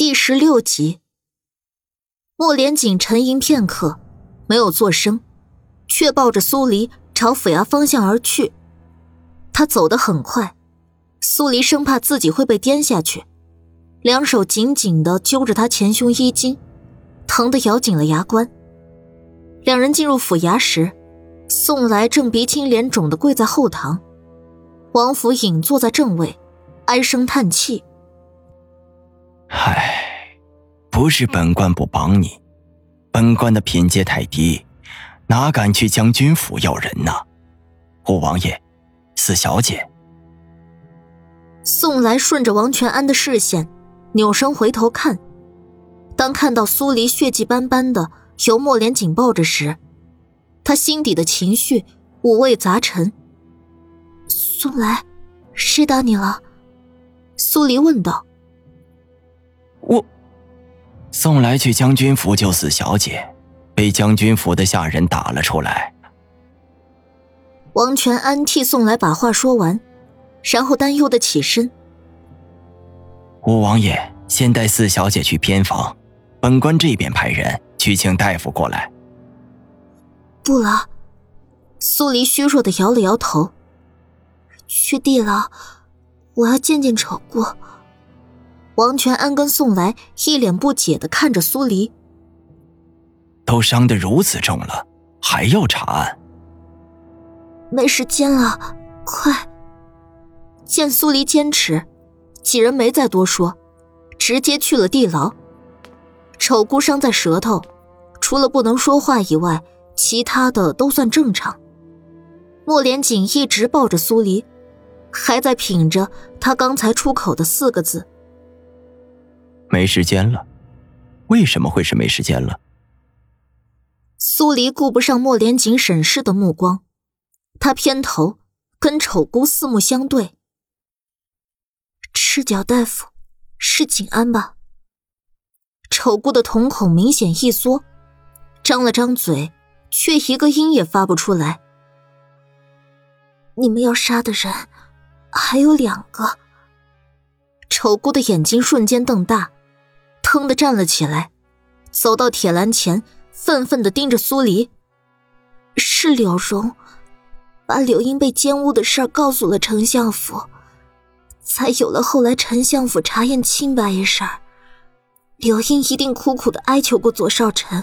第十六集，莫连锦沉吟片刻，没有作声，却抱着苏黎朝府衙方向而去。他走得很快，苏黎生怕自己会被颠下去，两手紧紧的揪着他前胸衣襟，疼得咬紧了牙关。两人进入府衙时，宋来正鼻青脸肿的跪在后堂，王府尹坐在正位，唉声叹气。不是本官不帮你，本官的品阶太低，哪敢去将军府要人呢？五王爷，四小姐。宋来顺着王全安的视线，扭身回头看，当看到苏黎血迹斑斑的由墨莲紧抱着时，他心底的情绪五味杂陈。宋来，谁打你了？苏黎问道。我送来去将军府救四小姐，被将军府的下人打了出来。王全安替送来把话说完，然后担忧的起身。五王爷，先带四小姐去偏房，本官这边派人去请大夫过来。不了，苏黎虚弱的摇了摇头。去地牢，我要见见丑姑。王全安跟宋来一脸不解的看着苏黎，都伤得如此重了，还要查案？没时间了，快！见苏黎坚持，几人没再多说，直接去了地牢。丑姑伤在舌头，除了不能说话以外，其他的都算正常。莫连锦一直抱着苏黎，还在品着他刚才出口的四个字。没时间了，为什么会是没时间了？苏黎顾不上莫连锦审视的目光，他偏头跟丑姑四目相对。赤脚大夫是景安吧？丑姑的瞳孔明显一缩，张了张嘴，却一个音也发不出来。你们要杀的人还有两个。丑姑的眼睛瞬间瞪大。腾的站了起来，走到铁栏前，愤愤的盯着苏黎。是柳荣，把柳英被奸污的事告诉了丞相府，才有了后来丞相府查验清白一事。柳英一定苦苦的哀求过左少臣，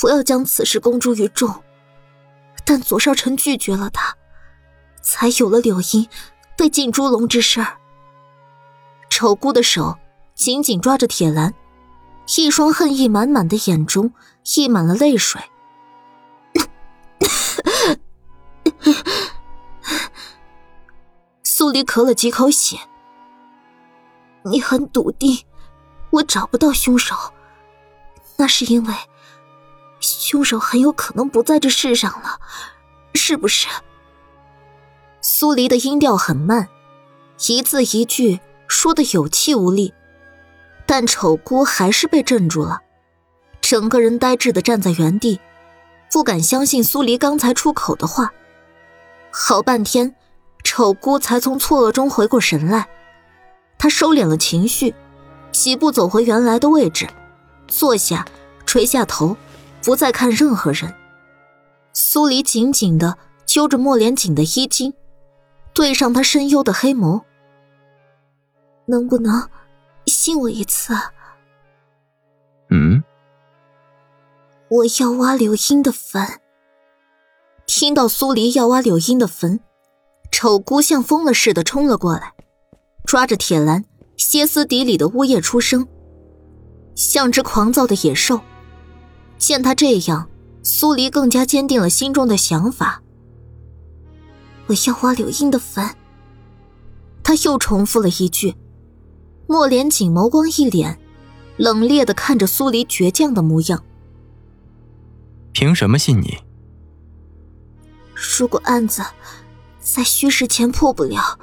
不要将此事公诸于众，但左少臣拒绝了他，才有了柳英被进猪笼之事。丑姑的手。紧紧抓着铁栏，一双恨意满满的眼中溢满了泪水。苏黎咳了几口血。你很笃定，我找不到凶手，那是因为凶手很有可能不在这世上了，是不是？苏黎的音调很慢，一字一句说的有气无力。但丑姑还是被镇住了，整个人呆滞的站在原地，不敢相信苏黎刚才出口的话。好半天，丑姑才从错愕中回过神来。她收敛了情绪，几步走回原来的位置，坐下，垂下头，不再看任何人。苏黎紧紧的揪着莫连锦的衣襟，对上他深幽的黑眸，能不能？信我一次。嗯，我要挖柳英的坟。听到苏黎要挖柳英的坟，丑姑像疯了似的冲了过来，抓着铁栏，歇斯底里的呜咽出声，像只狂躁的野兽。见他这样，苏黎更加坚定了心中的想法。我要挖柳英的坟。他又重复了一句。莫连锦眸光一敛，冷冽的看着苏黎倔强的模样。凭什么信你？如果案子在虚实前破不了，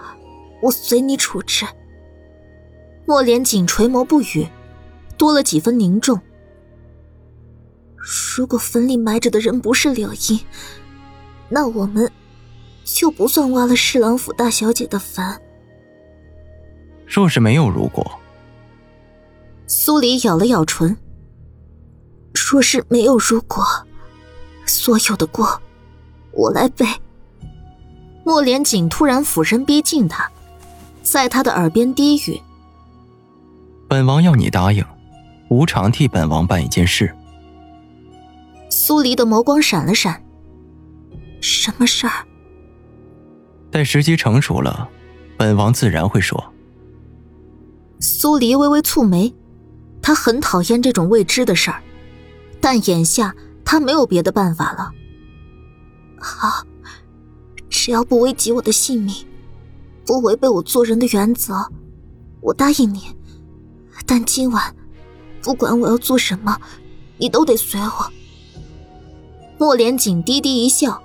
我随你处置。莫连锦垂眸不语，多了几分凝重。如果坟里埋着的人不是柳英，那我们就不算挖了侍郎府大小姐的坟。若是没有如果，苏黎咬了咬唇，若是没有如果，所有的过我来背。莫连锦突然俯身逼近他，在他的耳边低语：“本王要你答应，无偿替本王办一件事。”苏黎的眸光闪了闪：“什么事儿？”待时机成熟了，本王自然会说。苏黎微微蹙眉。他很讨厌这种未知的事儿，但眼下他没有别的办法了。好，只要不危及我的性命，不违背我做人的原则，我答应你。但今晚，不管我要做什么，你都得随我。莫连锦低低一笑，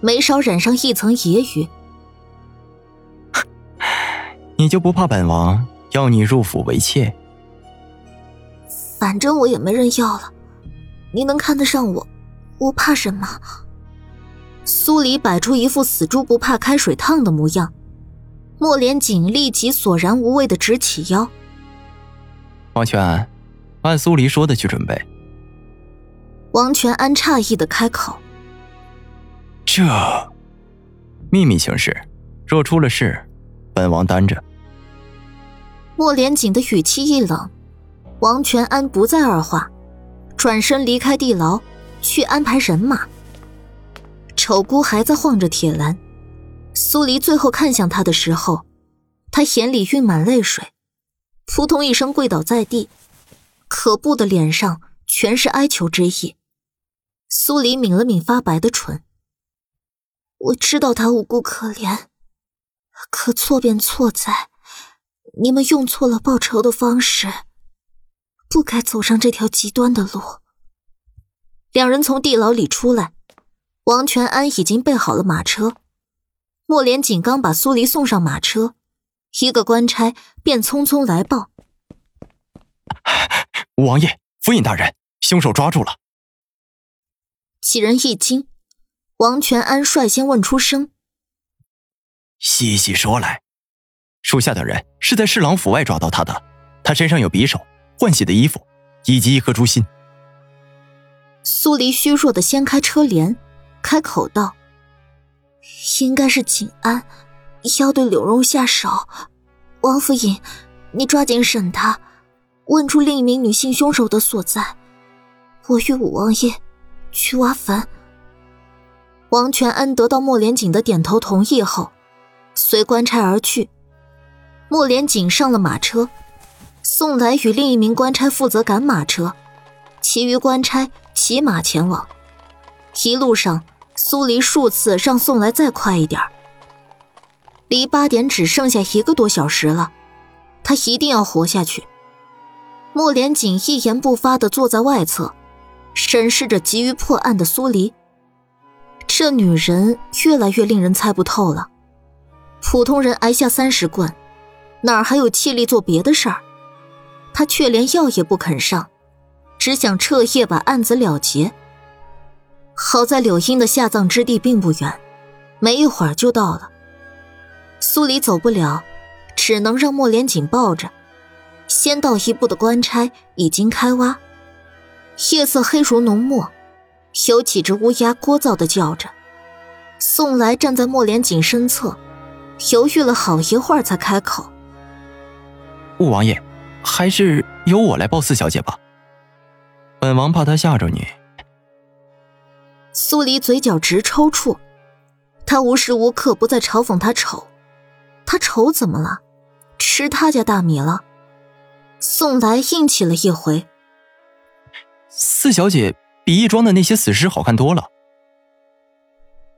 眉梢染上一层揶揄：“你就不怕本王要你入府为妾？”反正我也没人要了，你能看得上我，我怕什么？苏黎摆出一副死猪不怕开水烫的模样，莫连锦立即索然无味的直起腰。王全安，按苏黎说的去准备。王全安诧异的开口：“这秘密行事，若出了事，本王担着。”莫连锦的语气一冷。王全安不再二话，转身离开地牢，去安排人马。丑姑还在晃着铁栏，苏黎最后看向他的时候，他眼里蕴满泪水，扑通一声跪倒在地，可怖的脸上全是哀求之意。苏黎抿了抿发白的唇，我知道他无辜可怜，可错便错在，你们用错了报仇的方式。不该走上这条极端的路。两人从地牢里出来，王全安已经备好了马车。莫连锦刚把苏黎送上马车，一个官差便匆匆来报：“王爷，府尹大人，凶手抓住了。”几人一惊，王全安率先问出声：“细细说来，属下等人是在侍郎府外抓到他的，他身上有匕首。”换洗的衣服，以及一颗珠心。苏黎虚弱的掀开车帘，开口道：“应该是景安要对柳荣下手。王府尹，你抓紧审他，问出另一名女性凶手的所在。我与五王爷去挖坟。”王全安得到莫连锦的点头同意后，随官差而去。莫连锦上了马车。宋来与另一名官差负责赶马车，其余官差骑马前往。一路上，苏黎数次让宋来再快一点离八点只剩下一个多小时了，他一定要活下去。莫连锦一言不发地坐在外侧，审视着急于破案的苏黎。这女人越来越令人猜不透了。普通人挨下三十棍，哪儿还有气力做别的事儿？他却连药也不肯上，只想彻夜把案子了结。好在柳英的下葬之地并不远，没一会儿就到了。苏黎走不了，只能让莫连锦抱着。先到一步的官差已经开挖，夜色黑如浓墨，有几只乌鸦聒噪的叫着。宋来站在莫连锦身侧，犹豫了好一会儿才开口：“五王爷。”还是由我来抱四小姐吧。本王怕她吓着你。苏黎嘴角直抽搐，他无时无刻不在嘲讽他丑。他丑怎么了？吃他家大米了？宋来硬气了一回。四小姐比义庄的那些死尸好看多了。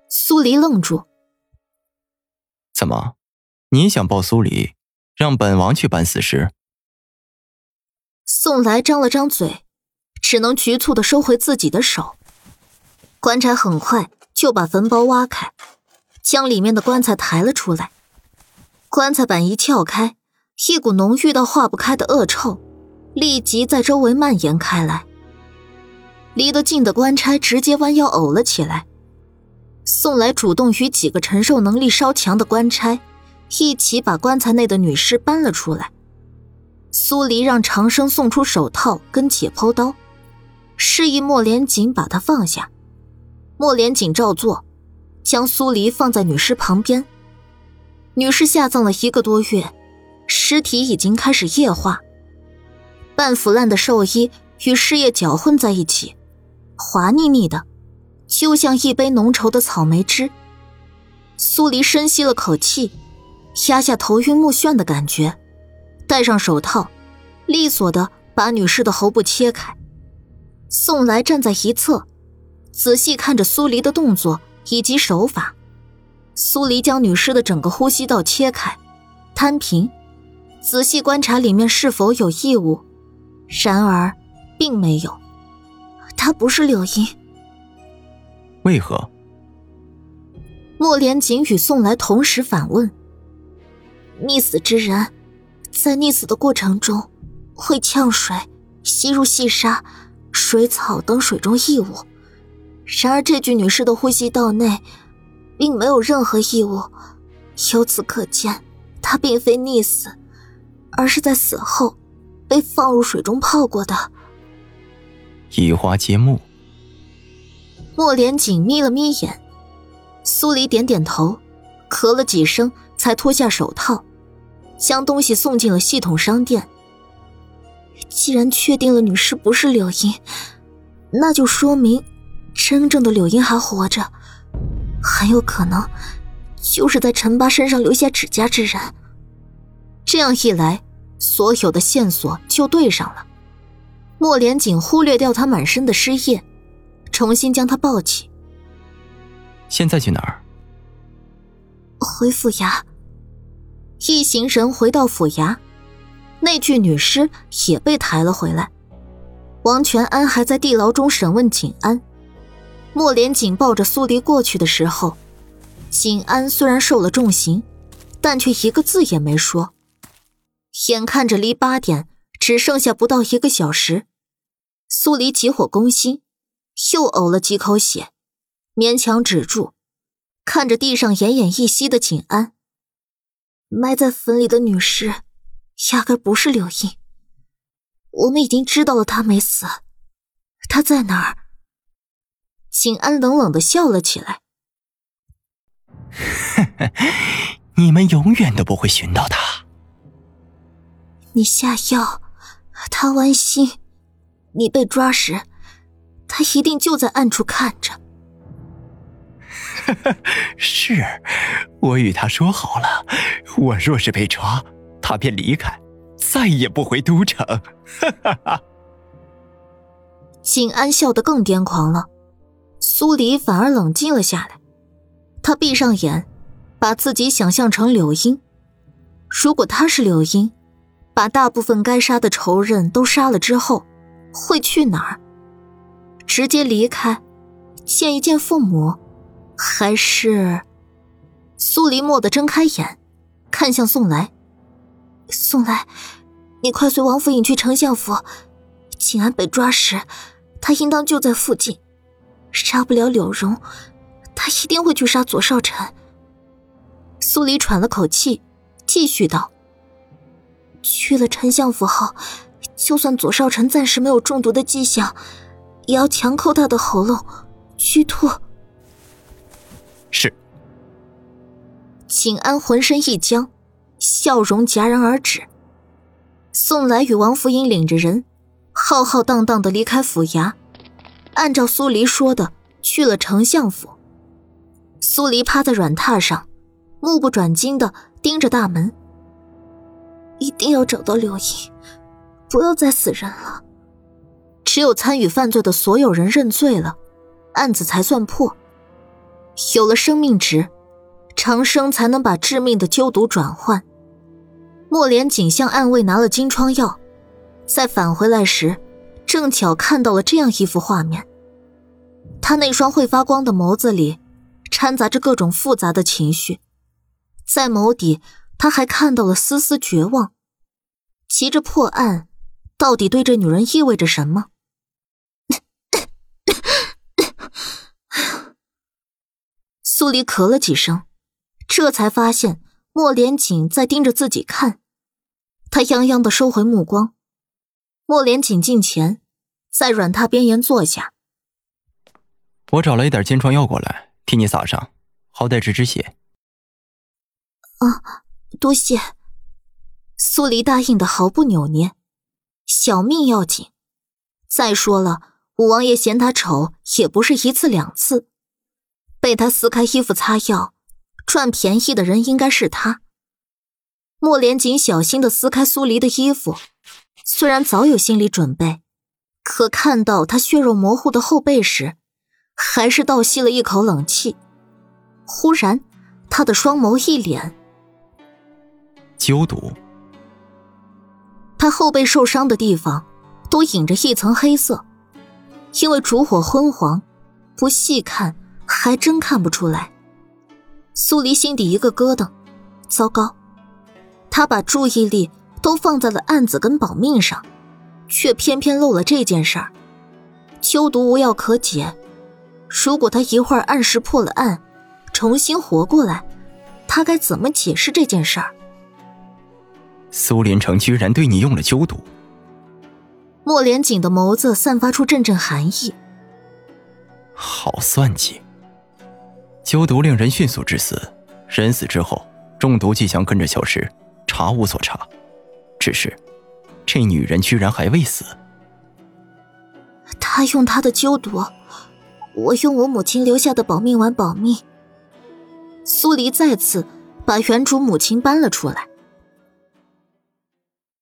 苏黎愣住。怎么，你想抱苏黎，让本王去办死尸？宋来张了张嘴，只能局促的收回自己的手。棺材很快就把坟包挖开，将里面的棺材抬了出来。棺材板一撬开，一股浓郁到化不开的恶臭立即在周围蔓延开来。离得近的官差直接弯腰呕了起来。宋来主动与几个承受能力稍强的官差一起把棺材内的女尸搬了出来。苏黎让长生送出手套跟解剖刀，示意莫连锦把他放下。莫连锦照做，将苏黎放在女尸旁边。女尸下葬了一个多月，尸体已经开始液化，半腐烂的寿衣与尸液搅混在一起，滑腻腻的，就像一杯浓稠的草莓汁。苏黎深吸了口气，压下头晕目眩的感觉，戴上手套，利索的把女尸的喉部切开。宋来站在一侧，仔细看着苏黎的动作以及手法。苏黎将女尸的整个呼吸道切开，摊平，仔细观察里面是否有异物，然而，并没有。她不是柳英。为何？莫连锦与宋来同时反问。溺死之人，在溺死的过程中，会呛水、吸入细沙、水草等水中异物。然而，这具女尸的呼吸道内，并没有任何异物。由此可见，她并非溺死，而是在死后被放入水中泡过的。移花接木。莫连锦眯了眯眼。苏黎点点头，咳了几声，才脱下手套，将东西送进了系统商店。既然确定了女尸不是柳英，那就说明真正的柳英还活着，很有可能就是在陈八身上留下指甲之人。这样一来，所有的线索就对上了。莫连锦忽略掉他满身的尸液，重新将他抱起。现在去哪儿？回府衙。一行人回到府衙，那具女尸也被抬了回来。王全安还在地牢中审问景安。莫连锦抱着苏黎过去的时候，景安虽然受了重刑，但却一个字也没说。眼看着离八点只剩下不到一个小时，苏黎急火攻心，又呕了几口血。勉强止住，看着地上奄奄一息的景安。埋在坟里的女尸，压根不是柳英。我们已经知道了她没死，她在哪儿？景安冷冷的笑了起来。你们永远都不会寻到她。你下药，她剜心，你被抓时，她一定就在暗处看着。是，我与他说好了，我若是被抓，他便离开，再也不回都城。哈哈哈！景安笑得更癫狂了，苏黎反而冷静了下来。他闭上眼，把自己想象成柳英。如果他是柳英，把大部分该杀的仇人都杀了之后，会去哪儿？直接离开，见一见父母。还是，苏黎蓦地睁开眼，看向宋来。宋来，你快随王府尹去丞相府。景安被抓时，他应当就在附近。杀不了柳荣，他一定会去杀左少臣。苏黎喘了口气，继续道：“去了丞相府后，就算左少臣暂时没有中毒的迹象，也要强扣他的喉咙，虚脱。”是。景安浑身一僵，笑容戛然而止。宋来与王福英领着人，浩浩荡荡的离开府衙，按照苏黎说的去了丞相府。苏黎趴在软榻上，目不转睛的盯着大门。一定要找到刘英，不要再死人了。只有参与犯罪的所有人认罪了，案子才算破。有了生命值，长生才能把致命的鸠毒转换。莫连锦向暗卫拿了金疮药，在返回来时，正巧看到了这样一幅画面。他那双会发光的眸子里，掺杂着各种复杂的情绪，在眸底，他还看到了丝丝绝望。急着破案，到底对这女人意味着什么？苏黎咳了几声，这才发现莫连锦在盯着自己看。他泱泱的收回目光。莫连锦近前，在软榻边沿坐下。我找了一点煎疮药过来，替你撒上，好歹止止血。啊，多谢。苏黎答应的毫不扭捏，小命要紧。再说了，五王爷嫌他丑，也不是一次两次。被他撕开衣服擦药，赚便宜的人应该是他。莫连锦小心的撕开苏黎的衣服，虽然早有心理准备，可看到他血肉模糊的后背时。还是倒吸了一口冷气，忽然，他的双眸一敛。鸠毒。他后背受伤的地方，都隐着一层黑色，因为烛火昏黄，不细看还真看不出来。苏黎心底一个咯噔，糟糕，他把注意力都放在了案子跟保命上，却偏偏漏了这件事儿。秋毒无药可解。如果他一会儿按时破了案，重新活过来，他该怎么解释这件事儿？苏连城居然对你用了鸠毒。莫连锦的眸子散发出阵阵寒意。好算计！鸠毒令人迅速致死，人死之后，中毒迹象跟着消失，查无所查。只是，这女人居然还未死。他用他的鸠毒。我用我母亲留下的保命丸保命。苏黎再次把原主母亲搬了出来。